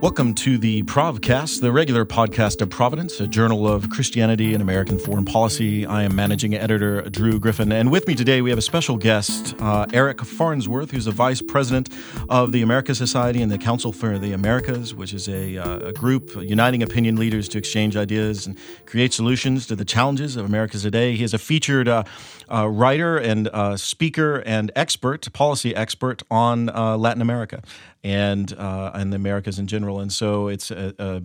Welcome to the Provcast, the regular podcast of Providence, a journal of Christianity and American foreign policy. I am managing editor Drew Griffin, and with me today we have a special guest, uh, Eric Farnsworth, who's the vice president of the Americas Society and the Council for the Americas, which is a, uh, a group uniting opinion leaders to exchange ideas and create solutions to the challenges of America today. He is a featured uh, uh writer and uh, speaker and expert, policy expert on uh, Latin America and and the Americas in general. And so it's a, a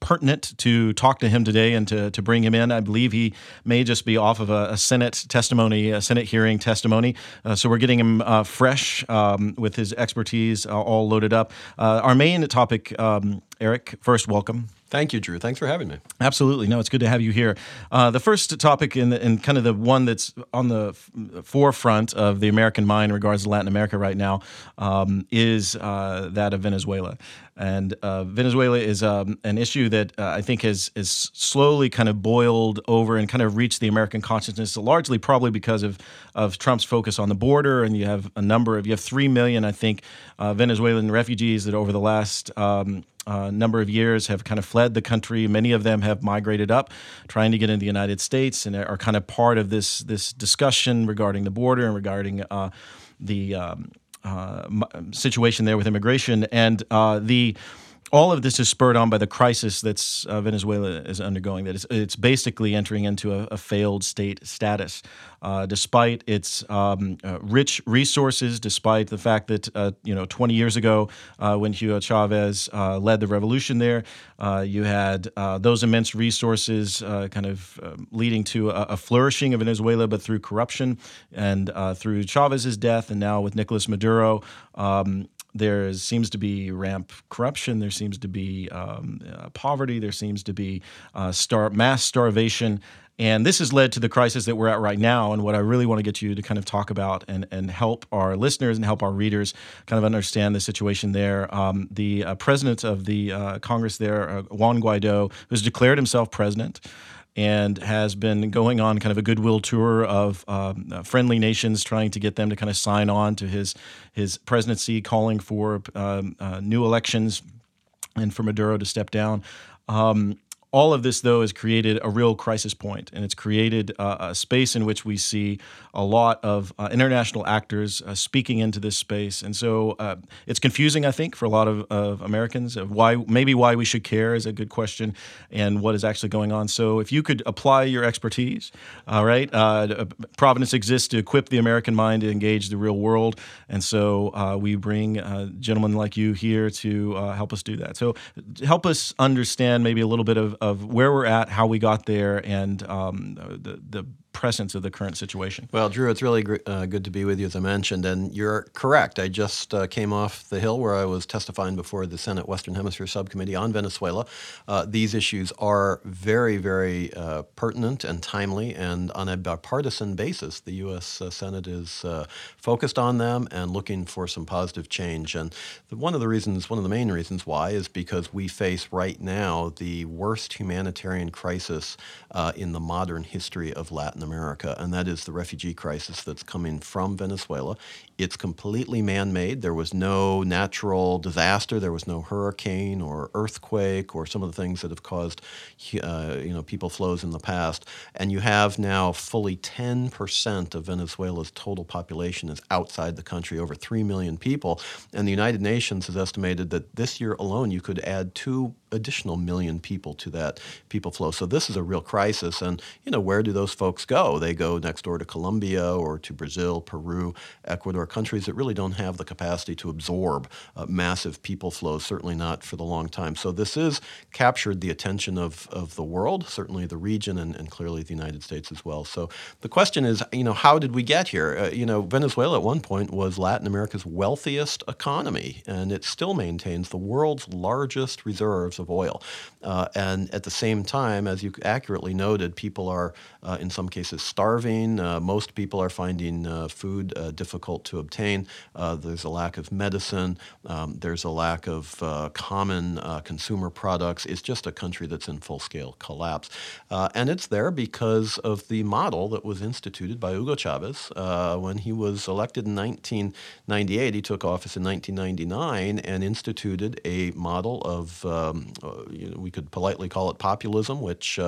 pertinent to talk to him today and to, to bring him in. I believe he may just be off of a, a Senate testimony, a Senate hearing testimony. Uh, so we're getting him uh, fresh um, with his expertise uh, all loaded up. Uh, our main topic, um, Eric, first, welcome. Thank you, Drew. Thanks for having me. Absolutely. No, it's good to have you here. Uh, the first topic, and, and kind of the one that's on the f- forefront of the American mind in regards to Latin America right now, um, is uh, that of Venezuela. And uh, Venezuela is um, an issue that uh, I think has, has slowly kind of boiled over and kind of reached the American consciousness, largely probably because of, of Trump's focus on the border. And you have a number of, you have 3 million, I think, uh, Venezuelan refugees that over the last um, uh, number of years have kind of fled the country. Many of them have migrated up, trying to get into the United States, and are kind of part of this this discussion regarding the border and regarding uh, the um, uh, situation there with immigration and uh, the all of this is spurred on by the crisis that's uh, Venezuela is undergoing. That it's, it's basically entering into a, a failed state status, uh, despite its um, uh, rich resources, despite the fact that uh, you know 20 years ago, uh, when Hugo Chavez uh, led the revolution there, you had those immense resources, kind of um, leading to a, a, flourishing of Venezuela, but through corruption and through Chavez's death, and now with Nicolas Maduro. Um, there seems to be ramp corruption. There seems to be um, uh, poverty. There seems to be uh, star- mass starvation. And this has led to the crisis that we're at right now. And what I really want to get you to kind of talk about and, and help our listeners and help our readers kind of understand the situation there. Um, the uh, president of the uh, Congress there, uh, Juan Guaido, who's declared himself president and has been going on kind of a goodwill tour of um, uh, friendly nations, trying to get them to kind of sign on to his his presidency, calling for um, uh, new elections and for Maduro to step down. Um, all of this, though, has created a real crisis point, and it's created uh, a space in which we see a lot of uh, international actors uh, speaking into this space. And so uh, it's confusing, I think, for a lot of, of, Americans. Of why, maybe why we should care is a good question, and what is actually going on. So if you could apply your expertise, all right, uh, Providence exists to equip the American mind to engage the real world, and so uh, we bring gentlemen like you here to help us do that. So help us understand maybe a little bit of of where we're at, how we got there, and um, the the presence of the current situation. Well, Drew, it's really gr- uh, good to be with you, as I mentioned, and you're correct. I just uh, came off the Hill where I was testifying before the Senate Western Hemisphere Subcommittee on Venezuela. Uh, these issues are very, very uh, pertinent and timely, and on a bipartisan basis, the U.S. Uh, Senate is uh, focused on them and looking for some positive change. And the, one of the reasons, one of the main reasons why, is because we face right now the worst humanitarian crisis in the modern history of Latin America, and that is the refugee crisis that's coming from Venezuela. It's completely man made. There was no natural disaster, there was no hurricane or earthquake or some of the things that have caused uh, you know, people flows in the past. And you have now fully 10% of Venezuela's total population is outside the country, over 3 million people. And the United Nations has estimated that this year alone you could add 2 additional million people to that people flow. So this is a real crisis. And, you know, where do those folks go? They go next door to Colombia or to Brazil, Peru, Ecuador, countries that really don't have the capacity to absorb uh, massive people flows, certainly not for the long time. So this has captured the attention of, of the world, certainly the region, and, and clearly the United States as well. So the question is, you know, how did we get here? Uh, you know, Venezuela at one point was Latin America's wealthiest economy, and it still maintains the world's largest reserves of oil. Uh, and at the same time, as you accurately noted, people are uh, in some cases is starving. Uh, most people are finding uh, food uh, difficult to obtain. Uh, there's a lack of medicine. Um, there's a lack of uh, common consumer products. It's just a country that's in full scale collapse. and it's there because of the model that was instituted by Hugo Chavez when he was elected in 1998. He took office in 1999 and instituted a model of, um, you know, we could politely call it populism, which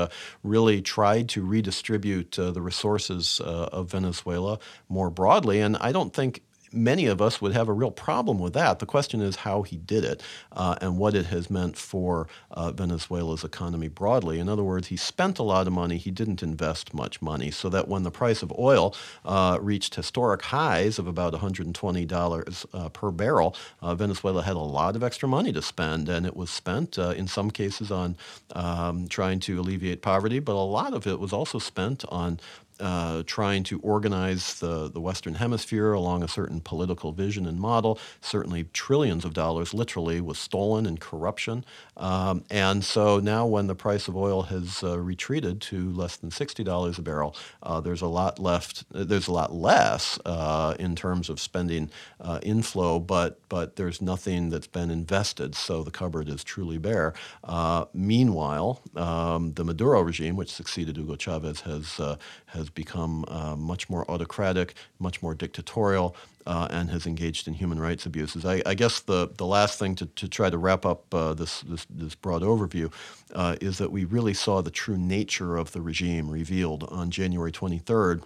really tried to redistribute the resources uh, of Venezuela more broadly. And I don't think many of us would have a real problem with that. The question is how he did it uh, and what it has meant for uh, Venezuela's economy broadly. In other words, he spent a lot of money, he didn't invest much money, so that when the price of oil uh, reached historic highs of about $120 uh, per barrel, uh, Venezuela had a lot of extra money to spend, and it was spent uh, in some cases on um, trying to alleviate poverty, but a lot of it was also spent on uh, trying to organize the, the Western Hemisphere along a certain political vision and model. Certainly, trillions of dollars literally was stolen in corruption. Um, and so now, when the price of oil has uh, retreated to less than $60 a barrel, uh, there's a lot left. There's a lot less uh, in terms of spending uh, inflow, but but there's nothing that's been invested. So the cupboard is truly bare. Uh, meanwhile, um, the Maduro regime, which succeeded Hugo Chavez, has has become uh, much more autocratic, much more dictatorial, uh, and has engaged in human rights abuses. I, I guess the, the last thing to, to try to wrap up uh, this, this, this, broad overview uh, is that we really saw the true nature of the regime revealed on January 23rd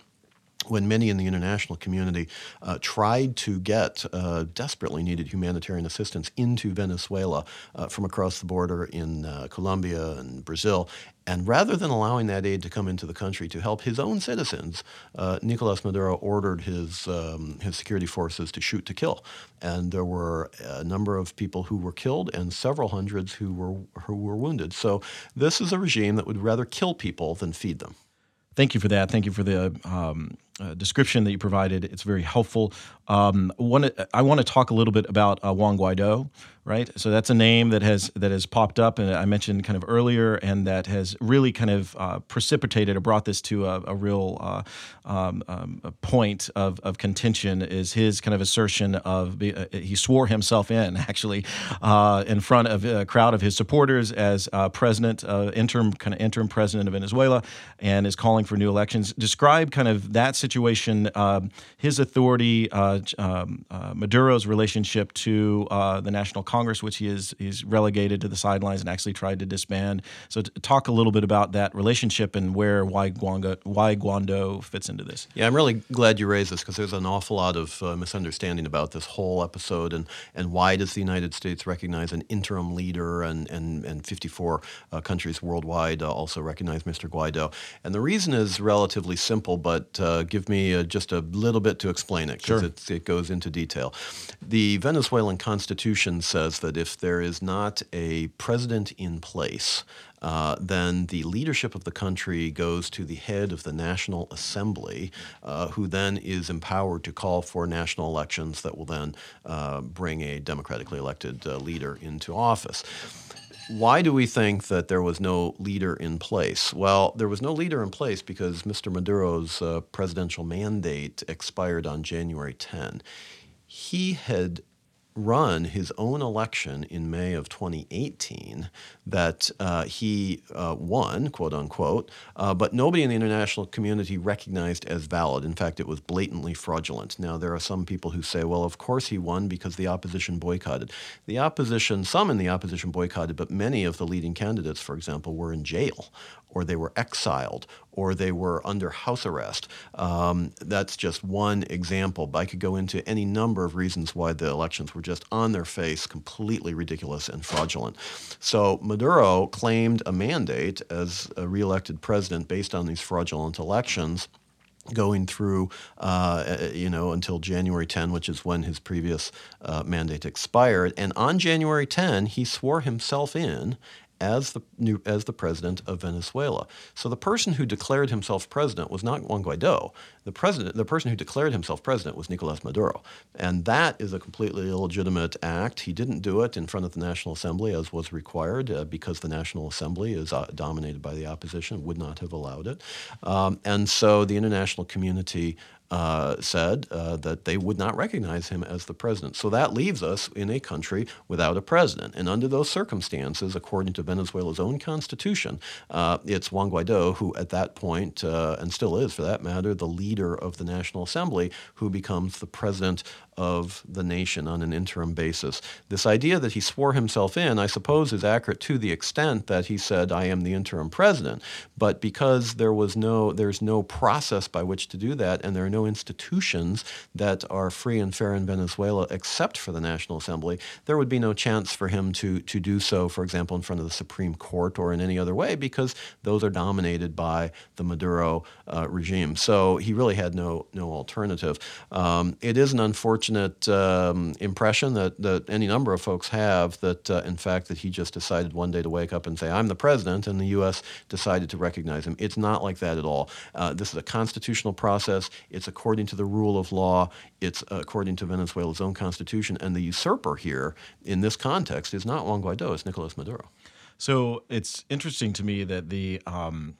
when many in the international community uh, tried to get uh, desperately needed humanitarian assistance into Venezuela uh, from across the border in uh, Colombia and Brazil. And rather than allowing that aid to come into the country to help his own citizens, uh, Nicolas Maduro ordered his, um, his security forces to shoot to kill. And there were a number of people who were killed and several hundreds who were, who were wounded. So this is a regime that would rather kill people than feed them. Thank you for that. Thank you for the um, uh, description that you provided. It's very helpful. Um, one, I want to talk a little bit about uh, Juan Guaido, right? So that's a name that has that has popped up, and I mentioned kind of earlier, and that has really kind of uh, precipitated or brought this to a, a real uh, um, um, a point of, of contention. Is his kind of assertion of uh, he swore himself in actually uh, in front of a crowd of his supporters as president, interim kind of interim president of Venezuela, and is calling for new elections. Describe kind of that situation, um, his authority, uh, um, uh, Maduro's relationship to uh, the National Congress, which he is he's relegated to the sidelines and actually tried to disband. So, talk a little bit about that relationship and where why Guaido, why Guaido fits into this. Yeah, I'm really glad you raised this because there's an awful lot of uh, misunderstanding about this whole episode and and why does the United States recognize an interim leader and and and 54 uh, countries worldwide also recognize Mr. Guaido. And the reason is relatively simple, but give me uh, just a little bit to explain it because sure. it goes into detail. The Venezuelan constitution says that if there is not a president in place, uh, then the leadership of the country goes to the head of the National Assembly, uh, who then is empowered to call for national elections that will then uh, bring a democratically elected uh, leader into office. Why do we think that there was no leader in place? Well, there was no leader in place because Mr. Maduro's uh, presidential mandate expired on January 10. He had run his own election in May of 2018 that uh, he uh, won, quote unquote, uh, but nobody in the international community recognized as valid. In fact, it was blatantly fraudulent. Now, there are some people who say, well, of course he won because the opposition boycotted. The opposition, some in the opposition boycotted, but many of the leading candidates, for example, were in jail or they were exiled, or they were under house arrest. Um, that's just one example. But I could go into any number of reasons why the elections were just on their face, completely ridiculous and fraudulent. So Maduro claimed a mandate as a reelected president based on these fraudulent elections going through, uh, you know, until January 10, which is when his previous uh, mandate expired. And on January 10, he swore himself in as the new as the president of Venezuela. So the person who declared himself president was not Juan Guaido. The president, the person who declared himself president was Nicolas Maduro, and that is a completely illegitimate act. He didn't do it in front of the National Assembly as was required uh, because the National Assembly is uh, dominated by the opposition, would not have allowed it, um, and so the international community uh, said uh, that they would not recognize him as the president. So that leaves us in a country without a president. And under those circumstances, according to Venezuela's own constitution, uh, it's Juan Guaido who, at that point, uh, and still is for that matter, the leader of the National Assembly, who becomes the president of the nation on an interim basis. This idea that he swore himself in, I suppose, is accurate to the extent that he said, "I am the interim president." But because there was no, there's no process by which to do that, and there are no institutions that are free and fair in Venezuela except for the National Assembly, there would be no chance for him to to do so, for example, in front of the Supreme Court or in any other way, because those are dominated by the Maduro uh, regime. So he really had no no alternative. Um, it is an unfortunate um, impression that, that any number of folks have that, uh, in fact, that he just decided one day to wake up and say, I'm the president, and the U.S. decided to recognize him. It's not like that at all. Uh, this is a constitutional process. It's according to the rule of law. It's according to Venezuela's own constitution. And the usurper here, in this context, is not Juan Guaido, it's Nicolas Maduro. So it's interesting to me that the um,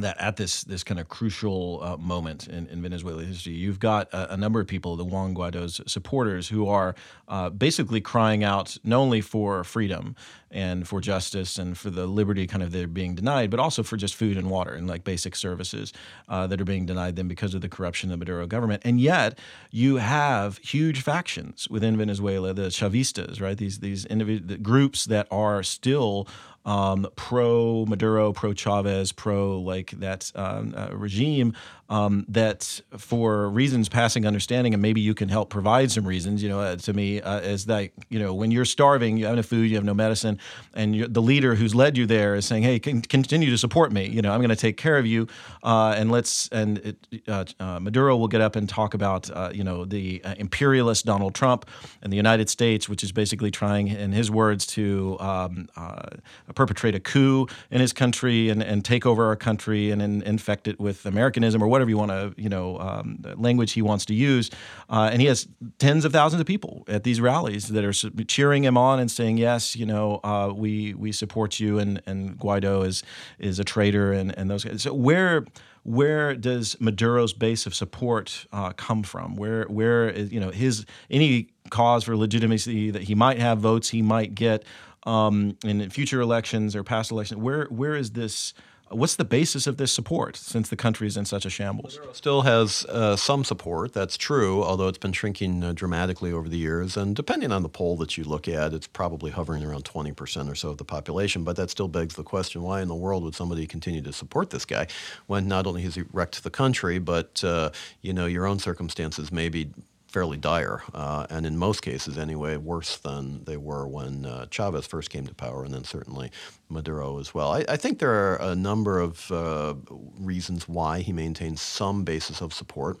that at this this kind of crucial uh, moment in, in Venezuela history, you've got a, a, number of people, the Juan Guaido's supporters, who are uh, basically crying out not only for freedom and for justice and for the liberty kind of they're being denied, but also for just food and water and like basic services uh, that are being denied them because of the corruption of the Maduro government. And yet, you have huge factions within Venezuela, the Chavistas, right? These these individual groups that are still um, pro Maduro, pro Chavez, pro like that um, uh, regime um, that for reasons passing understanding, and maybe you can help provide some reasons, you know, uh, to me, uh, is that, you know, when you're starving, you have no food, you have no medicine, and the leader who's led you there is saying, hey, can, continue to support me. You know, I'm going to take care of you. Uh, and let's, and it, uh, uh, Maduro will get up and talk about, uh, you know, the imperialist Donald Trump and the United States, which is basically trying, in his words, to um, perpetrate a coup in his country and, and take over our country and, and infect it with Americanism or whatever whatever you want to, you know, um, language he wants to use. Uh, and he has tens of thousands of people at these rallies that are cheering him on and saying, yes, you know, uh, we we support you, and and Guaido is is a traitor, and and those guys. So where where does Maduro's base of support uh, come from? Where where is you know his any cause for legitimacy that he might have votes he might get um, in future elections or past elections? Where where is this? What's the basis of this support since the country is in such a shambles? Still has uh, some support, that's true, although it's been shrinking uh, dramatically over the years. And depending on the poll that you look at, it's probably hovering around 20% or so of the population. But that still begs the question why in the world would somebody continue to support this guy when not only has he wrecked the country, but uh, you know your own circumstances may be fairly dire, uh, and in most cases, anyway, worse than they were when uh, Chavez first came to power, and then certainly Maduro as well. I, I think there are a number of uh, reasons why he maintains some basis of support.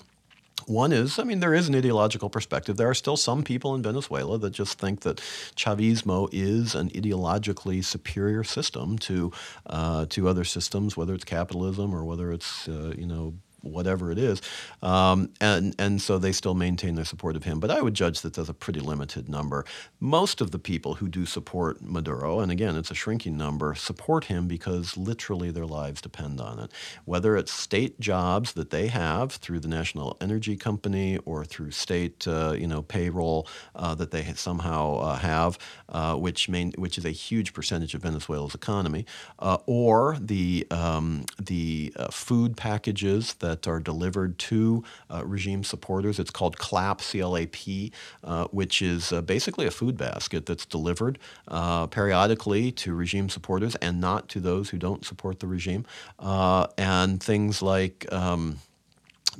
One is, I mean, there is an ideological perspective. There are still some people in Venezuela that just think that Chavismo is an ideologically superior system to uh, to other systems, whether it's capitalism or whether it's uh, you know whatever it is. Um, and, and so they still maintain their support of him. But I would judge that there's a pretty limited number. Most of the people who do support Maduro, and again, it's a shrinking number, support him because literally their lives depend on it. Whether it's state jobs that they have through the National Energy Company or through state uh, you know, payroll uh, that they somehow uh, have, uh, which, main, which is a huge percentage of Venezuela's economy, uh, or the, um, the uh, food packages that that are delivered to uh, regime supporters. It's called CLAP, C-L-A-P, uh, which is uh, basically a food basket that's delivered periodically to regime supporters and not to those who don't support the regime. And things like um,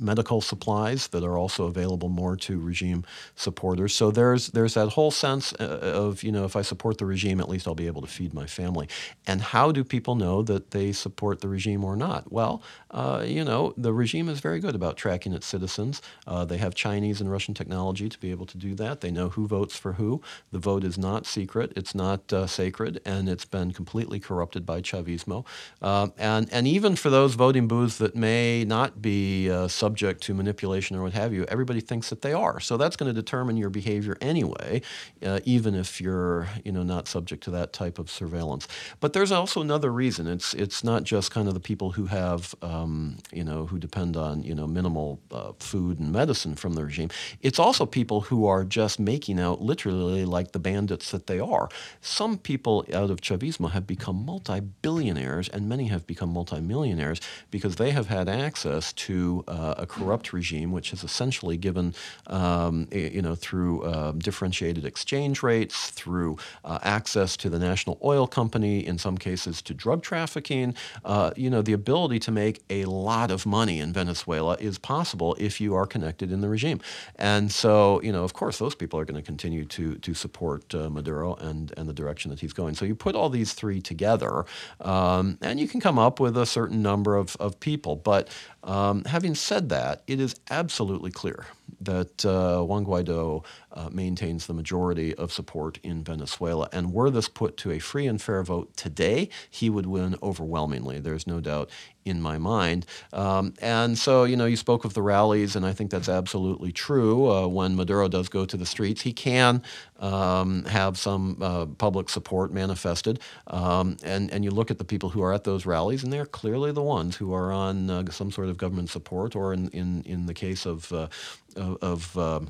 medical supplies that are also available more to regime supporters. So there's there's that whole sense uh, of you know if I support the regime, at least I'll be able to feed my family. And how do people know that they support the regime or not? Well, uh, you know the regime is very good about tracking its citizens. Uh, they have Chinese and Russian technology to be able to do that. They know who votes for who. The vote is not secret. It's not uh, sacred, and it's been completely corrupted by Chavismo. Uh, and and even for those voting booths that may not be uh, subject to manipulation or what have you, everybody thinks that they are. So that's going to determine your behavior anyway, uh, even if you're you know not subject to that type of surveillance. But there's also another reason. It's it's not just kind of the people who have um, you know who depend on you know minimal uh, food and medicine from the regime. It's also people who are just making out literally like the bandits that they are. Some people out of Chavismo have become multi-billionaires, and many have become multi-millionaires because they have had access to uh, a corrupt regime, which has essentially given, um, you know, through uh, differentiated exchange rates, through uh, access to the national oil company, in some cases to drug trafficking, uh, you know, the ability to make a lot of money in Venezuela is possible if you are connected in the regime. And so, you know, of course, those people are going to continue to to support uh, Maduro and and the direction that he's going. So you put all these three together, um, and you can come up with a certain number of, of people. But um, having said that, it is absolutely clear that uh, Juan Guaido uh, maintains the majority of support in Venezuela. And were this put to a free and fair vote today, he would win overwhelmingly. There's no doubt in my mind. Um, and so, you know, you spoke of the rallies, and I think that's absolutely true. Uh, when Maduro does go to the streets, he can um, have some uh, public support manifested. Um, and, and you look at the people who are at those rallies, and they're clearly the ones who are on uh, some sort of government support, or in, in, in the case of, uh, of, of um,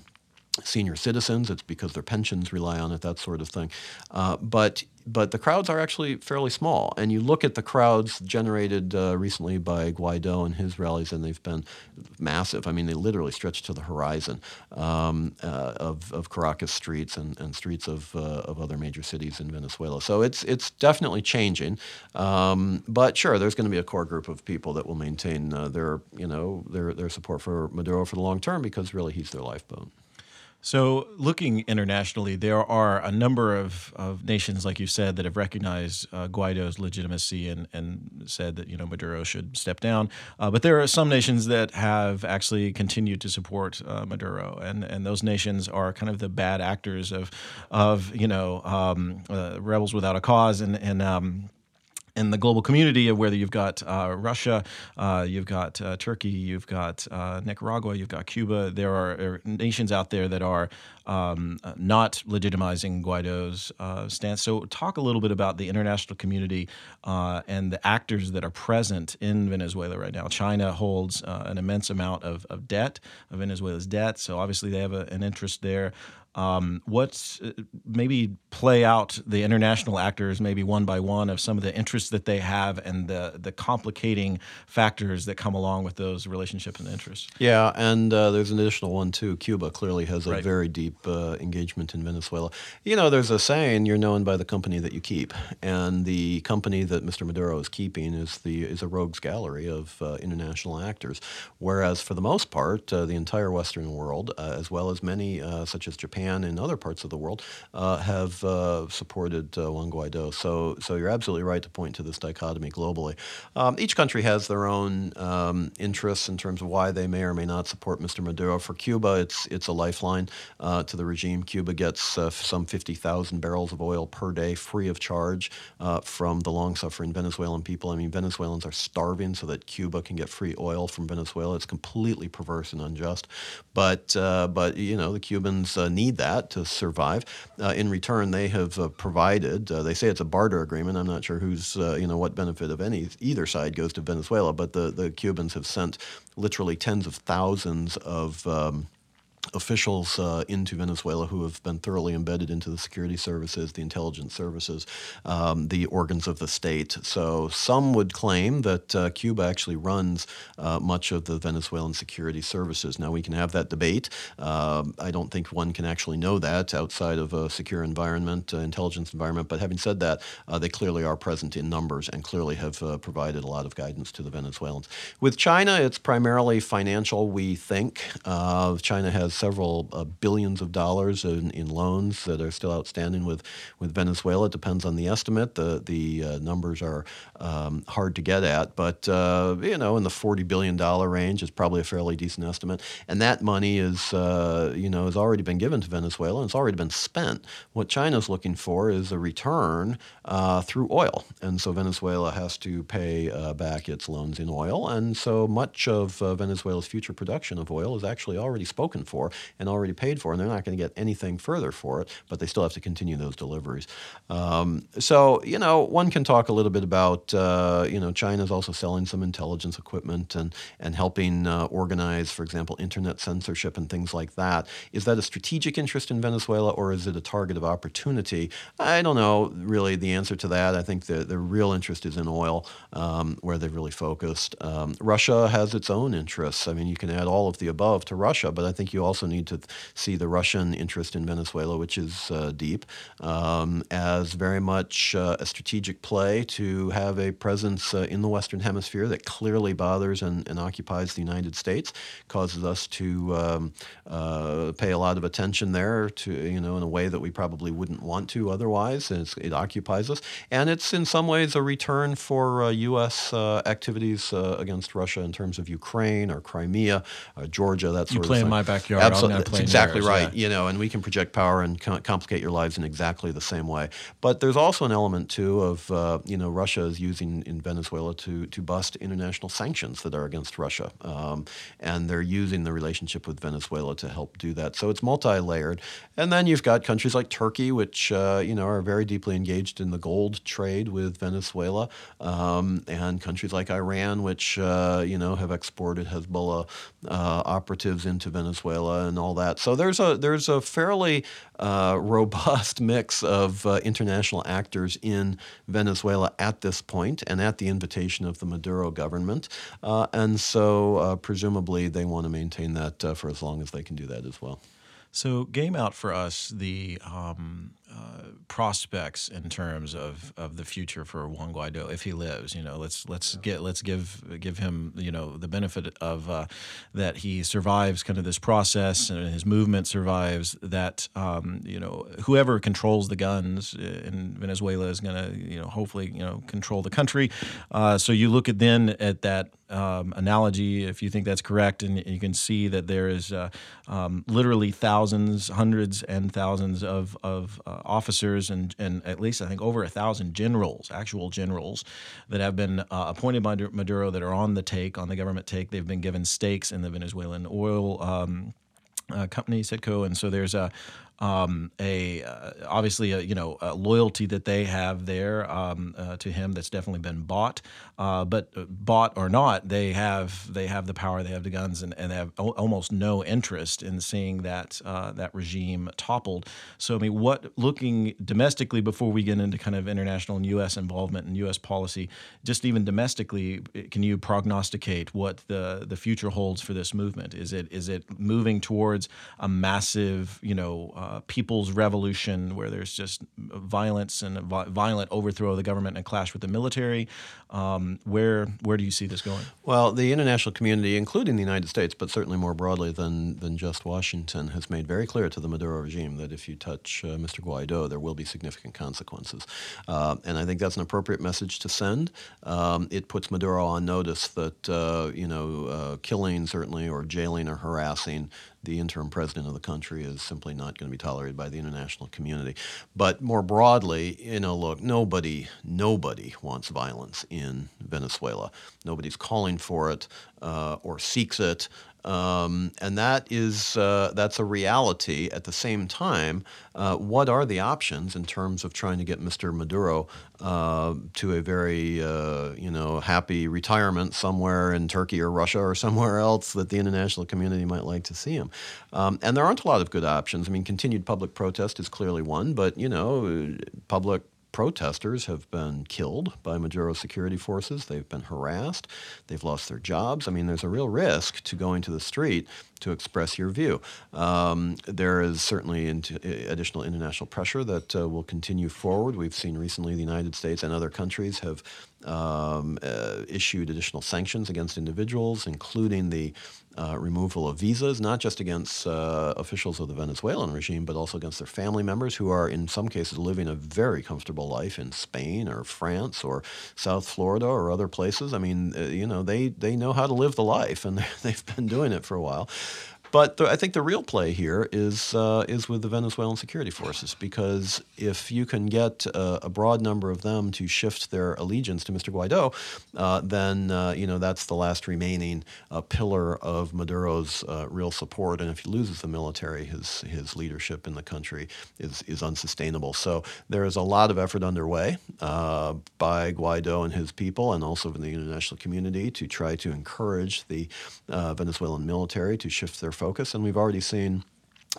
senior citizens. It's because their pensions rely on it, that sort of thing. Uh, but but the crowds are actually fairly small. And you look at the crowds generated uh, recently by Guaido and his rallies, and they've been massive. I mean, they literally stretch to the horizon um, uh, of, of Caracas streets and, and streets of, uh, of other major cities in Venezuela. So it's, it's definitely changing. Um, but sure, there's going to be a core group of people that will maintain uh, their, you know, their, their support for Maduro for the long term because really he's their lifeboat. So, looking internationally, there are a number of, of nations, like you said, that have recognized uh, Guaido's legitimacy and, and said that you know Maduro should step down. Uh, but there are some nations that have actually continued to support uh, Maduro, and, and those nations are kind of the bad actors of of you know um, uh, rebels without a cause and and um, in the global community of whether you've got uh, Russia, uh, you've got uh, Turkey, you've got uh, Nicaragua, you've got Cuba. There are, are nations out there that are um, not legitimizing Guaido's uh, stance. So, talk a little bit about the international community uh, and the actors that are present in Venezuela right now. China holds an immense amount of, of debt, of Venezuela's debt. So, obviously, they have a, an interest there. Um, what's uh, maybe play out the international actors maybe one by one of some of the interests that they have and the the complicating factors that come along with those relationships and interests. Yeah, and uh, there's an additional one too. Cuba clearly has a right. very deep uh, engagement in Venezuela. You know, there's a saying: "You're known by the company that you keep," and the company that Mr. Maduro is keeping is the is a rogues gallery of uh, international actors. Whereas, for the most part, uh, the entire Western world, uh, as well as many such as Japan Japan and other parts of the world uh, have uh, supported uh, Juan Guaido. So, so you're absolutely right to point to this dichotomy globally. Um, each country has their own um, interests in terms of why they may or may not support Mr. Maduro. For Cuba, it's it's a lifeline uh, to the regime. Cuba gets uh, some 50,000 barrels of oil per day free of charge uh, from the long-suffering Venezuelan people. I mean, Venezuelans are starving so that Cuba can get free oil from Venezuela. It's completely perverse and unjust. But but you know the Cubans need need that to survive. Uh, in return, they have uh, provided. Uh, they say it's a barter agreement. I'm not sure who's uh, you know what benefit of any either side goes to Venezuela, but the the Cubans have sent literally tens of thousands of. Um, officials uh, into Venezuela who have been thoroughly embedded into the security services, the intelligence services, um, the organs of the state. So some would claim that uh, Cuba actually runs uh, much of the Venezuelan security services. Now we can have that debate. Um, I don't think one can actually know that outside of a secure environment, uh, intelligence environment. But having said that, uh, they clearly are present in numbers and clearly have uh, provided a lot of guidance to the Venezuelans. With China, it's primarily financial. We think China has several uh, billions of dollars in, in, loans that are still outstanding with, with Venezuela. It depends on the estimate. The, the uh, numbers are um, hard to get at, but uh, you know, in the $40 billion range is probably a fairly decent estimate. And that money is, uh, you know, has already been given to Venezuela and it's already been spent. What China's looking for is a return uh, through oil. And so Venezuela has to pay back its loans in oil. And so much of Venezuela's future production of oil is actually already spoken for and already paid for, and they're not going to get anything further for it, but they still have to continue those deliveries. Um, so, you know, one can talk a little bit about, uh, you know, China's also selling some intelligence equipment and, and helping uh, organize, for example, internet censorship and things like that. Is that a strategic interest in Venezuela or is it a target of opportunity? I don't know really the answer to that. I think the, the real interest is in oil, um, where they've really focused. Um, Russia has its own interests. I mean, you can add all of the above to Russia, but I think you also need to see the Russian interest in Venezuela, which is uh, deep, um, as very much uh, a strategic play to have a presence uh, in the Western Hemisphere that clearly bothers and, and, occupies the United States, causes us to um, uh, pay a lot of attention there, to you know, in a way that we probably wouldn't want to otherwise. it occupies us, and it's in some ways a return for U.S. Uh, activities uh, against Russia in terms of Ukraine or Crimea, Georgia, that sort you of play thing. in my backyard. Absolutely, that's exactly right. Yeah. You know, and we can project power and com- complicate your lives in exactly the same way. But there's also an element too of uh, you know Russia is using in Venezuela to to bust international sanctions that are against Russia, um, and they're using the relationship with Venezuela to help do that. So it's multi-layered. And then you've got countries like Turkey, which uh, you know are very deeply engaged in the gold trade with Venezuela, um, and countries like Iran, which uh, you know have exported Hezbollah uh, operatives into Venezuela and all that. So there's a there's a fairly uh, robust mix of uh, international actors in Venezuela at this point, and at the invitation of the Maduro government. Uh, and so uh, presumably they want to maintain that uh, for as long as they can do that as well. So, game out for us the um, uh, prospects in terms of, of the future for Juan Guaido if he lives. You know, let's let's get let's give give him you know the benefit of uh, that he survives kind of this process and his movement survives. That um, you know whoever controls the guns in Venezuela is going to you know hopefully you know control the country. Uh, so you look at then at that um, analogy, if you think that's correct, and you can see that there is uh, um, literally thousands, hundreds, and thousands of of uh, officers and, and at least I think over a thousand generals, actual generals, that have been uh, appointed by Maduro that are on the take, on the government take. They've been given stakes in the Venezuelan oil. Um, uh, company, Citgo, and so there's a, um, a uh, obviously a you know a loyalty that they have there um, uh, to him that's definitely been bought, uh, but uh, bought or not, they have they have the power, they have the guns, and, and they have o- almost no interest in seeing that uh, that regime toppled. So I mean, what looking domestically before we get into kind of international and U.S. involvement and U.S. policy, just even domestically, can you prognosticate what the the future holds for this movement? Is it is it moving towards a massive you know uh, people's revolution where there's just violence and violent overthrow of the government and clash with the military. Um, where where do you see this going? Well, the international community, including the United States, but certainly more broadly than than just Washington, has made very clear to the Maduro regime that if you touch uh, Mr. Guaido, there will be significant consequences. Uh, and I think that's an appropriate message to send. Um, it puts Maduro on notice that uh, you know uh, killing certainly or jailing or harassing the interim president of the country is simply not going to be tolerated by the international community. But more broadly, you know, look, nobody, nobody wants violence in Venezuela. Nobody's calling for it uh, or seeks it. Um, and that is uh, that's a reality. At the same time, uh, what are the options in terms of trying to get Mr. Maduro uh, to a very uh, you know happy retirement somewhere in Turkey or Russia or somewhere else that the international community might like to see him? Um, and there aren't a lot of good options. I mean, continued public protest is clearly one, but you know, public protesters have been killed by Maduro security forces. They've been harassed. They've lost their jobs. I mean, there's a real risk to going to the street to express your view. Um, there is certainly additional international pressure that uh, will continue forward. We've seen recently the United States and other countries have um, uh, issued additional sanctions against individuals, including the uh, removal of visas, not just against uh, officials of the Venezuelan regime, but also against their family members who are, in some cases, living a very comfortable life in Spain or France or South Florida or other places. I mean, uh, you know, they, they know how to live the life, and they've been doing it for a while. But the, I think the real play here is uh, is with the Venezuelan security forces because if you can get a, a broad number of them to shift their allegiance to Mr. Guaido, uh, then uh, you know that's the last remaining uh, pillar of Maduro's uh, real support. And if he loses the military, his his leadership in the country is is unsustainable. So there is a lot of effort underway uh, by Guaido and his people, and also in the international community to try to encourage the Venezuelan military to shift their focus, and we've already seen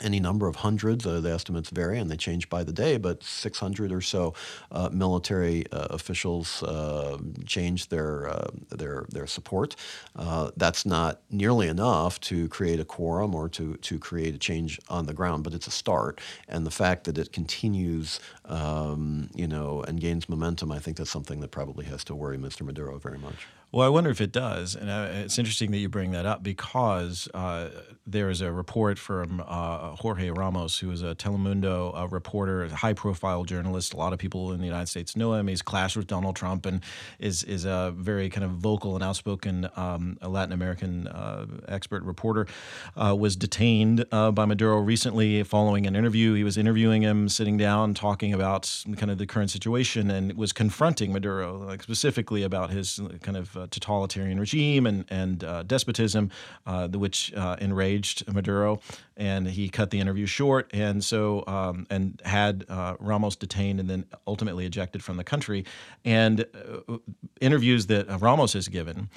any number of hundreds. Uh, the estimates vary and they change by the day, but 600 or so uh, military uh, officials uh, changed their uh, their their support. Uh, that's not nearly enough to create a quorum or to to create a change on the ground, but it's a start. And the fact that it continues, um, you know, and gains momentum, I think that's something that probably has to worry Mr. Maduro very much. Well, I wonder if it does, and uh, it's interesting that you bring that up because uh, there is a report from uh, Jorge Ramos, who is a Telemundo uh, reporter, a high-profile journalist. A lot of people in the United States know him. He's clashed with Donald Trump and is is a very kind of vocal and outspoken um, Latin American uh, expert reporter. Was detained by Maduro recently following an interview. He was interviewing him, sitting down, talking about kind of the current situation, and was confronting Maduro, like specifically about his kind of totalitarian regime and and uh, despotism, uh, which uh, enraged Maduro, and he cut the interview short, and so um, and had uh, Ramos detained and then ultimately ejected from the country. And uh, interviews that Ramos has given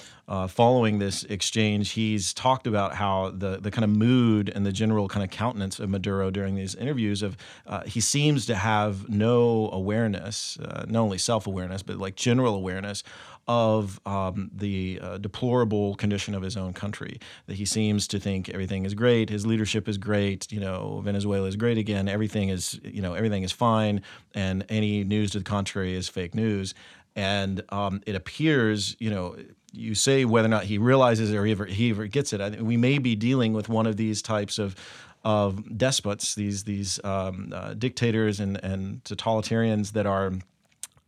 following this exchange, he's talked about how the the kind of mood and the general kind of countenance of Maduro during these interviews of he seems to have no awareness, not only self awareness but like general awareness of um, the uh, deplorable condition of his own country. That he seems to think everything is great, his leadership is great, you know, Venezuela is great again, everything is, you know, everything is fine, and any news to the contrary is fake news. And um, it appears, you know, you say whether or not he realizes it or he ever, he ever gets it. I think we may be dealing with one of these types of of despots, these these um, uh, dictators and and totalitarians that are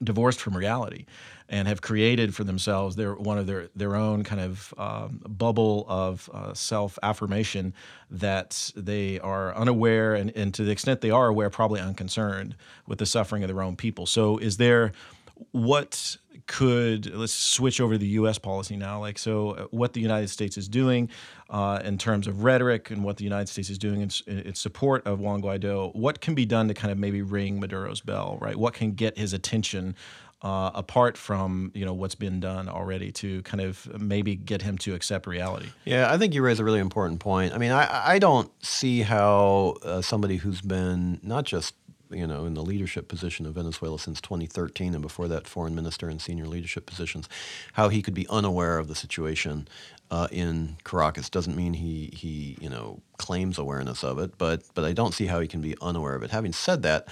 divorced from reality and have created for themselves their one of their their own kind of um, bubble of uh, self affirmation that they are unaware and, and to the extent they are aware probably unconcerned with the suffering of their own people so is there what could let's switch over to the U.S. policy now. Like, so uh, what the United States is doing uh, in terms of rhetoric and what the United States is doing in, in, support of Juan Guaido. What can be done to kind of maybe ring Maduro's bell, right? What can get his attention uh, apart from you know what's been done already to kind of maybe get him to accept reality. Yeah, I think you raise a really important point. I mean, I, I don't see how uh, somebody who's been not just you know in the leadership position of Venezuela since 2013 and before that foreign minister and senior leadership positions, how he could be unaware of the situation uh, in Caracas doesn't mean he he you know claims awareness of it, but but I don't see how he can be unaware of it. Having said that,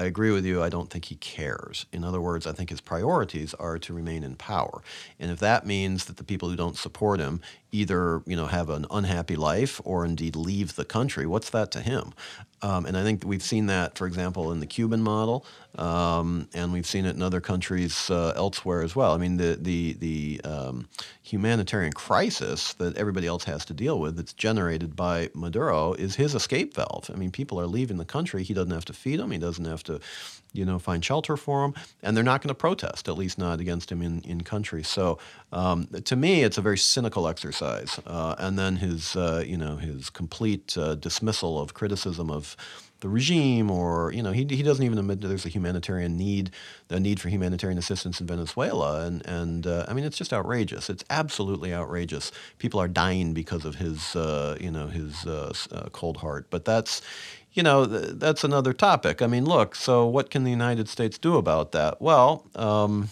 I agree with you. I don't think he cares. In other words, I think his priorities are to remain in power. And if that means that the people who don't support him either you know have an unhappy life or indeed leave the country, what's that to him? Um, and I think we've seen that, for example, in the Cuban model, um, and we've seen it in other countries uh, elsewhere as well. I mean, the the the um, humanitarian crisis that everybody else has to deal with, that's generated by Maduro, is his escape valve. I mean, people are leaving the country. He doesn't have to feed them. He doesn't have to you know, find shelter for him, and they're not going to protest, at least not against him in, in country. So um, to me, it's a very cynical exercise. Uh, and then his, uh, you know, his complete uh, dismissal of criticism of the regime, or you know, he, he doesn't even admit there's a humanitarian need, a need for humanitarian assistance in Venezuela, and and uh, I mean, it's just outrageous. It's absolutely outrageous. People are dying because of his, uh, you know, his uh cold heart. But that's, you know, th- that's another topic. I mean, look, so what can the United States do about that? Well, um,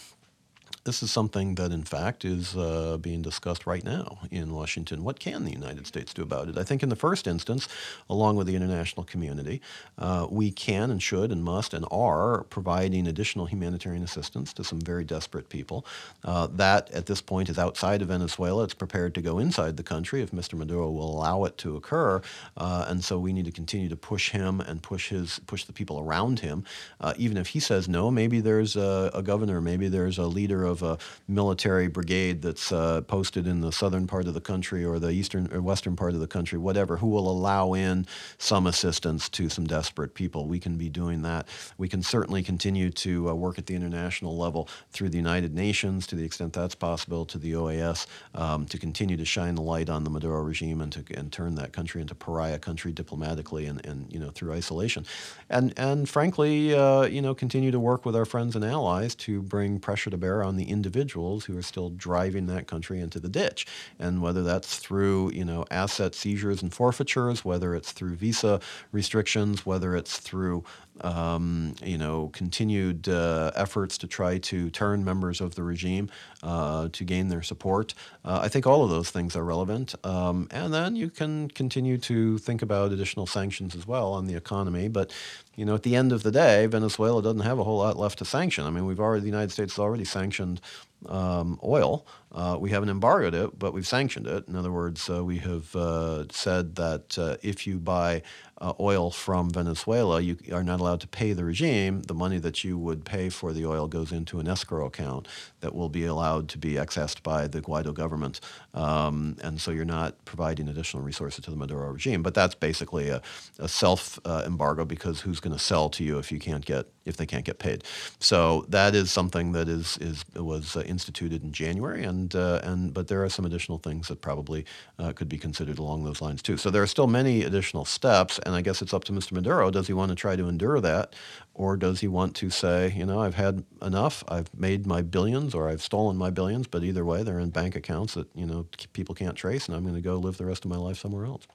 this is something that, in fact, is uh, being discussed right now in Washington. What can the United States do about it? I think, in the first instance, along with the international community, uh, we can and should and must and are providing additional humanitarian assistance to some very desperate people. Uh, that, at this point, is outside of Venezuela. It's prepared to go inside the country if Mr. Maduro will allow it to occur. Uh, and so we need to continue to push him and push his push the people around him. Uh, even if he says no, maybe there's a, a governor, maybe there's a leader of of a military brigade that's uh, posted in the southern part of the country or the eastern or western part of the country, whatever, who will allow in some assistance to some desperate people. We can be doing that. We can certainly continue to uh, work at the international level through the United Nations to the extent that's possible, to the OAS, um, to continue to shine the light on the Maduro regime and to and turn that country into pariah country diplomatically and, and you know through isolation, and and frankly, uh, you know, continue to work with our friends and allies to bring pressure to bear on the individuals who are still driving that country into the ditch. And whether that's through, you know, asset seizures and forfeitures, whether it's through visa restrictions, whether it's through um, you know, continued uh, efforts to try to turn members of the regime uh, to gain their support. Uh, I think all of those things are relevant. Um, and then you can continue to think about additional sanctions as well on the economy. But, you know, at the end of the day, Venezuela doesn't have a whole lot left to sanction. I mean, we've already, the United States has already sanctioned um, oil. Uh, we haven't embargoed it, but we've sanctioned it. In other words, uh, we have uh, said that uh, if you buy uh, oil from Venezuela, you are not allowed to pay the regime. The money that you would pay for the oil goes into an escrow account that will be allowed to be accessed by the Guaido government. Um, and so you're not providing additional resources to the Maduro regime. But that's basically a, a self uh, embargo because who's going to sell to you if you can't get if they can't get paid? So that is something that is is was uh, instituted in January, and uh, and but there are some additional things that probably uh, could be considered along those lines too. So there are still many additional steps and I guess it's up to Mr. Maduro. Does he want to try to endure that, or does he want to say, you know, I've had enough. I've made my billions, or I've stolen my billions. But either way, they're in bank accounts that you know people can't trace, and I'm going to go live the rest of my life somewhere else.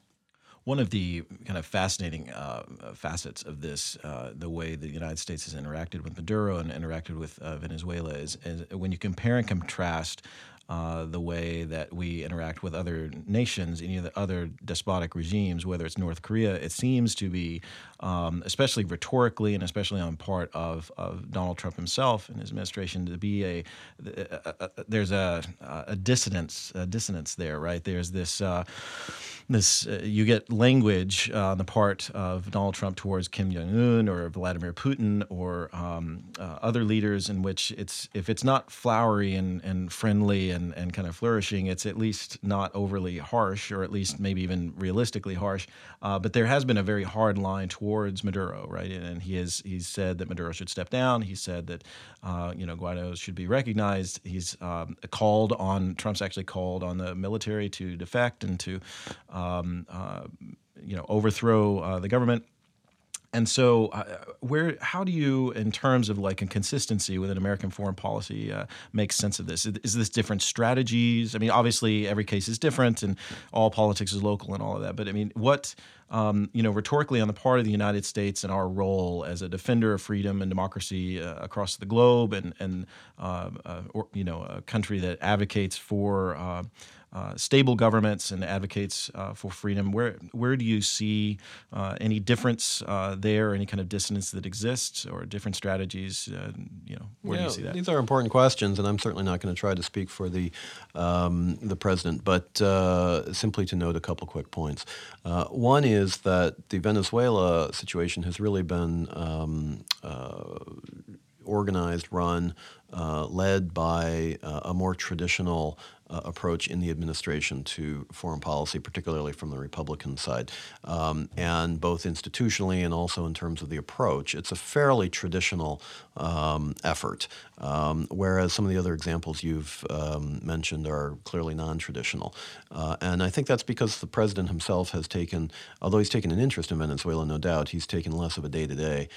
One of the kind of fascinating uh, facets of this, uh, the way the United States has interacted with Maduro and interacted with uh, Venezuela, is, is, when you compare and contrast uh, the way that we interact with other nations, any of the other despotic regimes, whether it's North Korea, it seems to be, um, especially rhetorically and especially on part of, of Donald Trump himself and his administration, to be a, a, a, a there's a, a dissonance, a dissonance there, right? There's this uh, this uh, you get language uh, on the part of Donald Trump towards Kim Jong Un or Vladimir Putin or um, uh, other leaders in which it's if it's not flowery and, and friendly and, and kind of flourishing, it's at least not overly harsh or at least maybe even realistically harsh. Uh, but there has been a very hard line towards Maduro, right? And he has he's said that Maduro should step down. He said that uh, you know Guaido should be recognized. He's um, called on Trump's actually called on the military to defect and to um, uh, you know overthrow uh, the government. And so, uh, where how do you, in terms of like a consistency within American foreign policy, uh, make sense of this? Is this different strategies? I mean, obviously, every case is different, and all politics is local and all of that. But I mean, what um, you know, rhetorically, on the part of the United States and our role as a defender of freedom and democracy uh, across the globe, and and uh, uh, or, you know, a country that advocates for uh, stable governments and advocates uh, for freedom. Where where do you see uh, any difference uh, there, any kind of dissonance that exists, or different strategies? Uh, you know, where yeah, do you see that? These are important questions, and I'm certainly not going to try to speak for the um, the president, but uh, simply to note a couple quick points. one is that the Venezuela situation has really been um, organized, run, uh, led by uh, a more traditional uh, approach in the administration to foreign policy, particularly from the Republican side. Um, and both institutionally and also in terms of the approach, it's a fairly traditional um, effort. Um, whereas some of the other examples you've um, mentioned are clearly non traditional. Uh, and I think that's because the president himself has taken, although he's taken an interest in Venezuela, no doubt, he's taken less of a day to day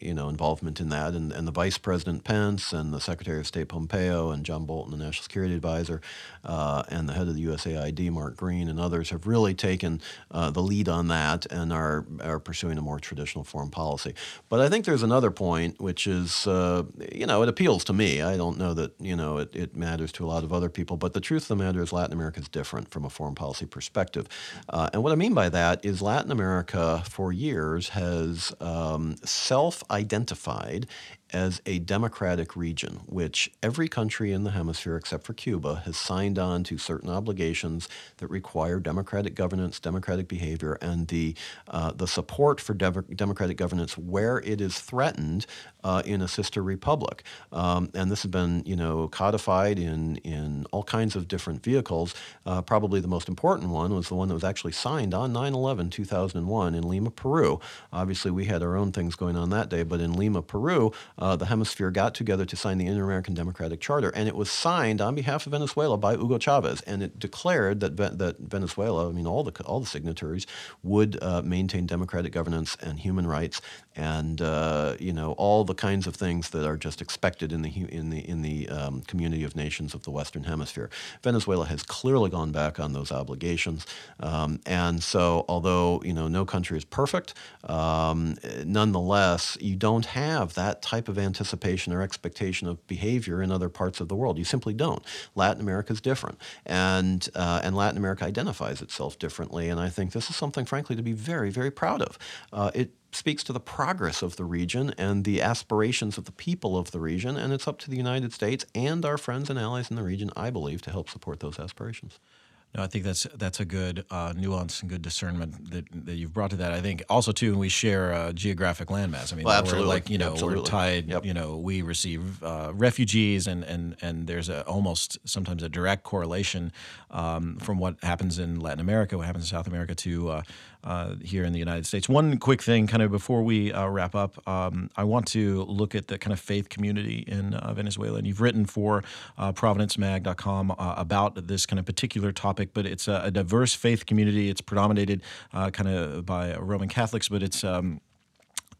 you know, involvement in that. And, and the Vice President Pence and the Secretary of State Pompeo and John Bolton, the National Security Advisor, uh, and the head of the USAID, Mark Green, and others have really taken uh, the lead on that and are, are pursuing a more traditional foreign policy. But I think there's another point, which is, uh, you know, it appeals to me. I don't know that, you know, it, it matters to a lot of other people, but the truth of the matter is Latin America is different from a foreign policy perspective. Uh, and what I mean by that is Latin America for years has um, self identified as a democratic region, which every country in the hemisphere except for Cuba has signed on to certain obligations that require democratic governance, democratic behavior, and the uh, the support for de- democratic governance where it is threatened uh, in a sister republic. Um, and this has been, you know, codified in in all kinds of different vehicles. Uh, probably the most important one was the one that was actually signed on 9/11 2001 in Lima, Peru. Obviously, we had our own things going on that day, but in Lima, Peru uh, the hemisphere got together to sign the Inter-American Democratic Charter, and it was signed on behalf of Venezuela by Hugo Chavez, and it declared that that Venezuela, I mean all the all the signatories, would uh, maintain democratic governance and human rights, and uh, you know all the kinds of things that are just expected in the in the in the um, community of nations of the Western Hemisphere. Venezuela has clearly gone back on those obligations, um, and so although you know no country is perfect, um, nonetheless you don't have that type of of anticipation or expectation of behavior in other parts of the world. You simply don't. Latin America is different, and uh, and Latin America identifies itself differently. And I think this is something, frankly, to be very, very proud of. Uh, it speaks to the progress of the region and the aspirations of the people of the region, and it's up to the United States and our friends and allies in the region, I believe, to help support those aspirations. No, I think that's that's a good uh, nuance and good discernment that, that you've brought to that. I think also too, we share a geographic landmass. I mean, well, absolutely. we're like you know absolutely. we're tied. Yep. You know, we receive uh, refugees, and and and there's a, almost sometimes a direct correlation um, from what happens in Latin America, what happens in South America, to uh, uh here in the United States. One quick thing, kind of before we uh, wrap up, um, I want to look at the kind of faith community in uh, Venezuela, and you've written for ProvidenceMag.com about this kind of particular topic, but it's a, a diverse faith community. It's predominated uh, kind of by Roman Catholics, but it's um,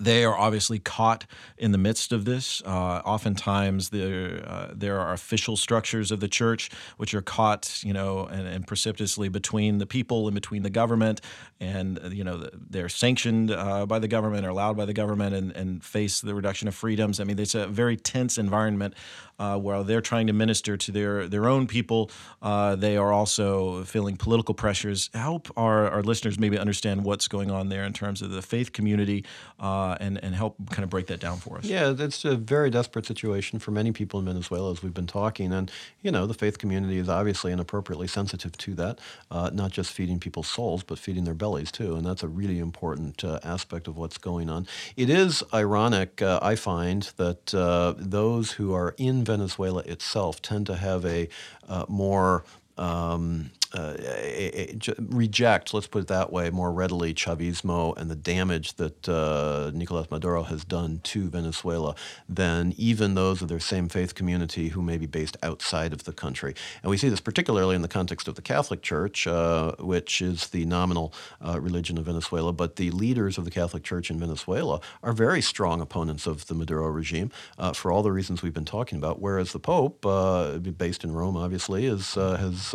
they are obviously caught in the midst of this. Uh, oftentimes, there uh, there are official structures of the church which are caught, you know, and, and precipitously between the people and between the government, and you know they're sanctioned uh, by the government or allowed by the government, and, and face the reduction of freedoms. I mean, it's a very tense environment uh, while they're trying to minister to their their own people. Uh, they are also feeling political pressures. Help our, our listeners maybe understand what's going on there in terms of the faith community uh, and and help kind of break that down for us. Yeah, it's a very desperate situation for many people in Venezuela, as we've been talking, and you know the faith community is obviously inappropriately sensitive to that, uh, not just feeding people's souls, but feeding their bellies too, and that's a really important uh, aspect of what's going on. It is ironic, uh, I find, that those who are in Venezuela itself tend to have a uh, more um, uh, a, a, reject, let's put it that way, more readily Chavismo and the damage that uh, Nicolas Maduro has done to Venezuela than even those of their same faith community who may be based outside of the country. And we see this particularly in the context of the Catholic Church, uh, which is the nominal uh, religion of Venezuela. But the leaders of the Catholic Church in Venezuela are very strong opponents of the Maduro regime uh, for all the reasons we've been talking about. Whereas the Pope, uh, based in Rome, obviously, is, has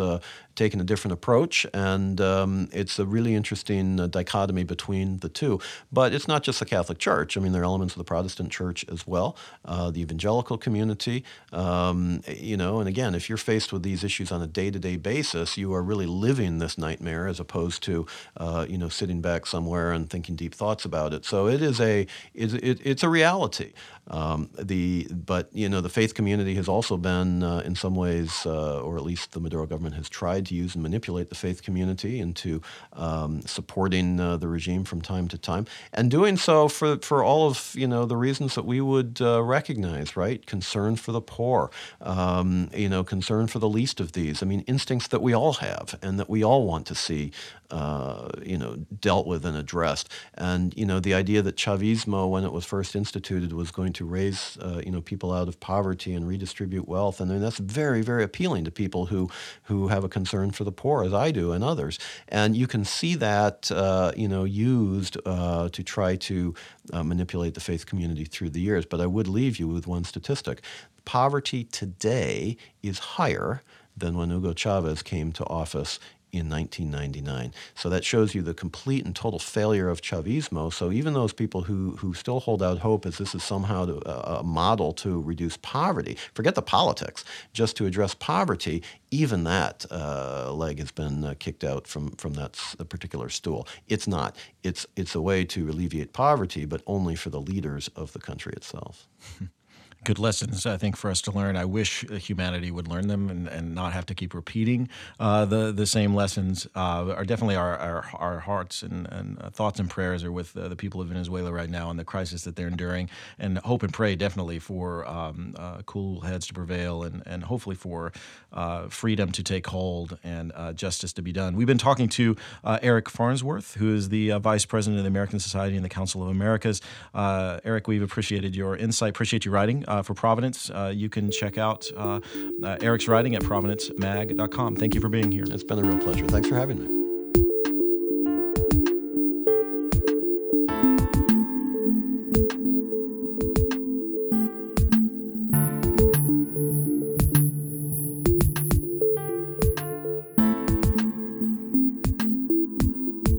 taken a different approach, and um, it's a really interesting uh, dichotomy between the two. But it's not just the Catholic Church. I mean, there are elements of the Protestant Church as well, uh, the evangelical community. Um, you know, and again, if you're faced with these issues on a day-to-day basis, you are really living this nightmare as opposed to, uh, you know, sitting back somewhere and thinking deep thoughts about it. So it is a it, it, it's a reality. Um, the but you know the faith community has also been uh, in some ways, uh, or at least the Maduro government has tried to use and manipulate the faith community into um, supporting uh, the regime from time to time, and doing so for, for all of you know the reasons that we would uh, recognize, right? Concern for the poor, um, you know, concern for the least of these. I mean, instincts that we all have and that we all want to see, uh, you know, dealt with and addressed. And you know, the idea that Chavismo, when it was first instituted, was going to raise uh, you know people out of poverty and redistribute wealth, and I mean, that's very very appealing to people who who have a concern for the poor, as I do, and others. And you can see that uh, you know used uh, to try to uh, manipulate the faith community through the years. But I would leave you with one statistic: poverty today is higher than when Hugo Chavez came to office in 1999. So that shows you the complete and total failure of Chavismo. So even those people who, who still hold out hope as this is somehow to, uh, a model to reduce poverty, forget the politics, just to address poverty, even that uh, leg has been uh, kicked out from, from that particular stool. It's not. It's, it's a way to alleviate poverty, but only for the leaders of the country itself. good lessons, I think, for us to learn. I wish humanity would learn them and, and not have to keep repeating uh, the the same lessons. Uh, are definitely our, our, our hearts and, and uh, thoughts and prayers are with uh, the people of Venezuela right now and the crisis that they're enduring. And hope and pray definitely for um, uh, cool heads to prevail and, and hopefully for uh, freedom to take hold and justice to be done. We've been talking to Eric Farnsworth, who is the vice president of the Americas Society and the Council of Americas. Eric, we've appreciated your insight. Appreciate you writing uh, for Providence, uh, you can check out uh, uh, Eric's writing at providencemag.com. Thank you for being here. It's been a real pleasure. Thanks for having me.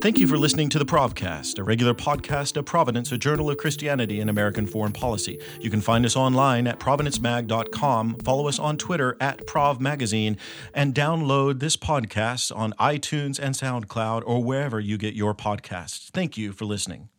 Thank you for listening to the Provcast, a regular podcast of Providence, a journal of Christianity and American foreign policy. You can find us online at providencemag.com, follow us on Twitter at ProvMagazine, and download this podcast on iTunes and SoundCloud or wherever you get your podcasts. Thank you for listening.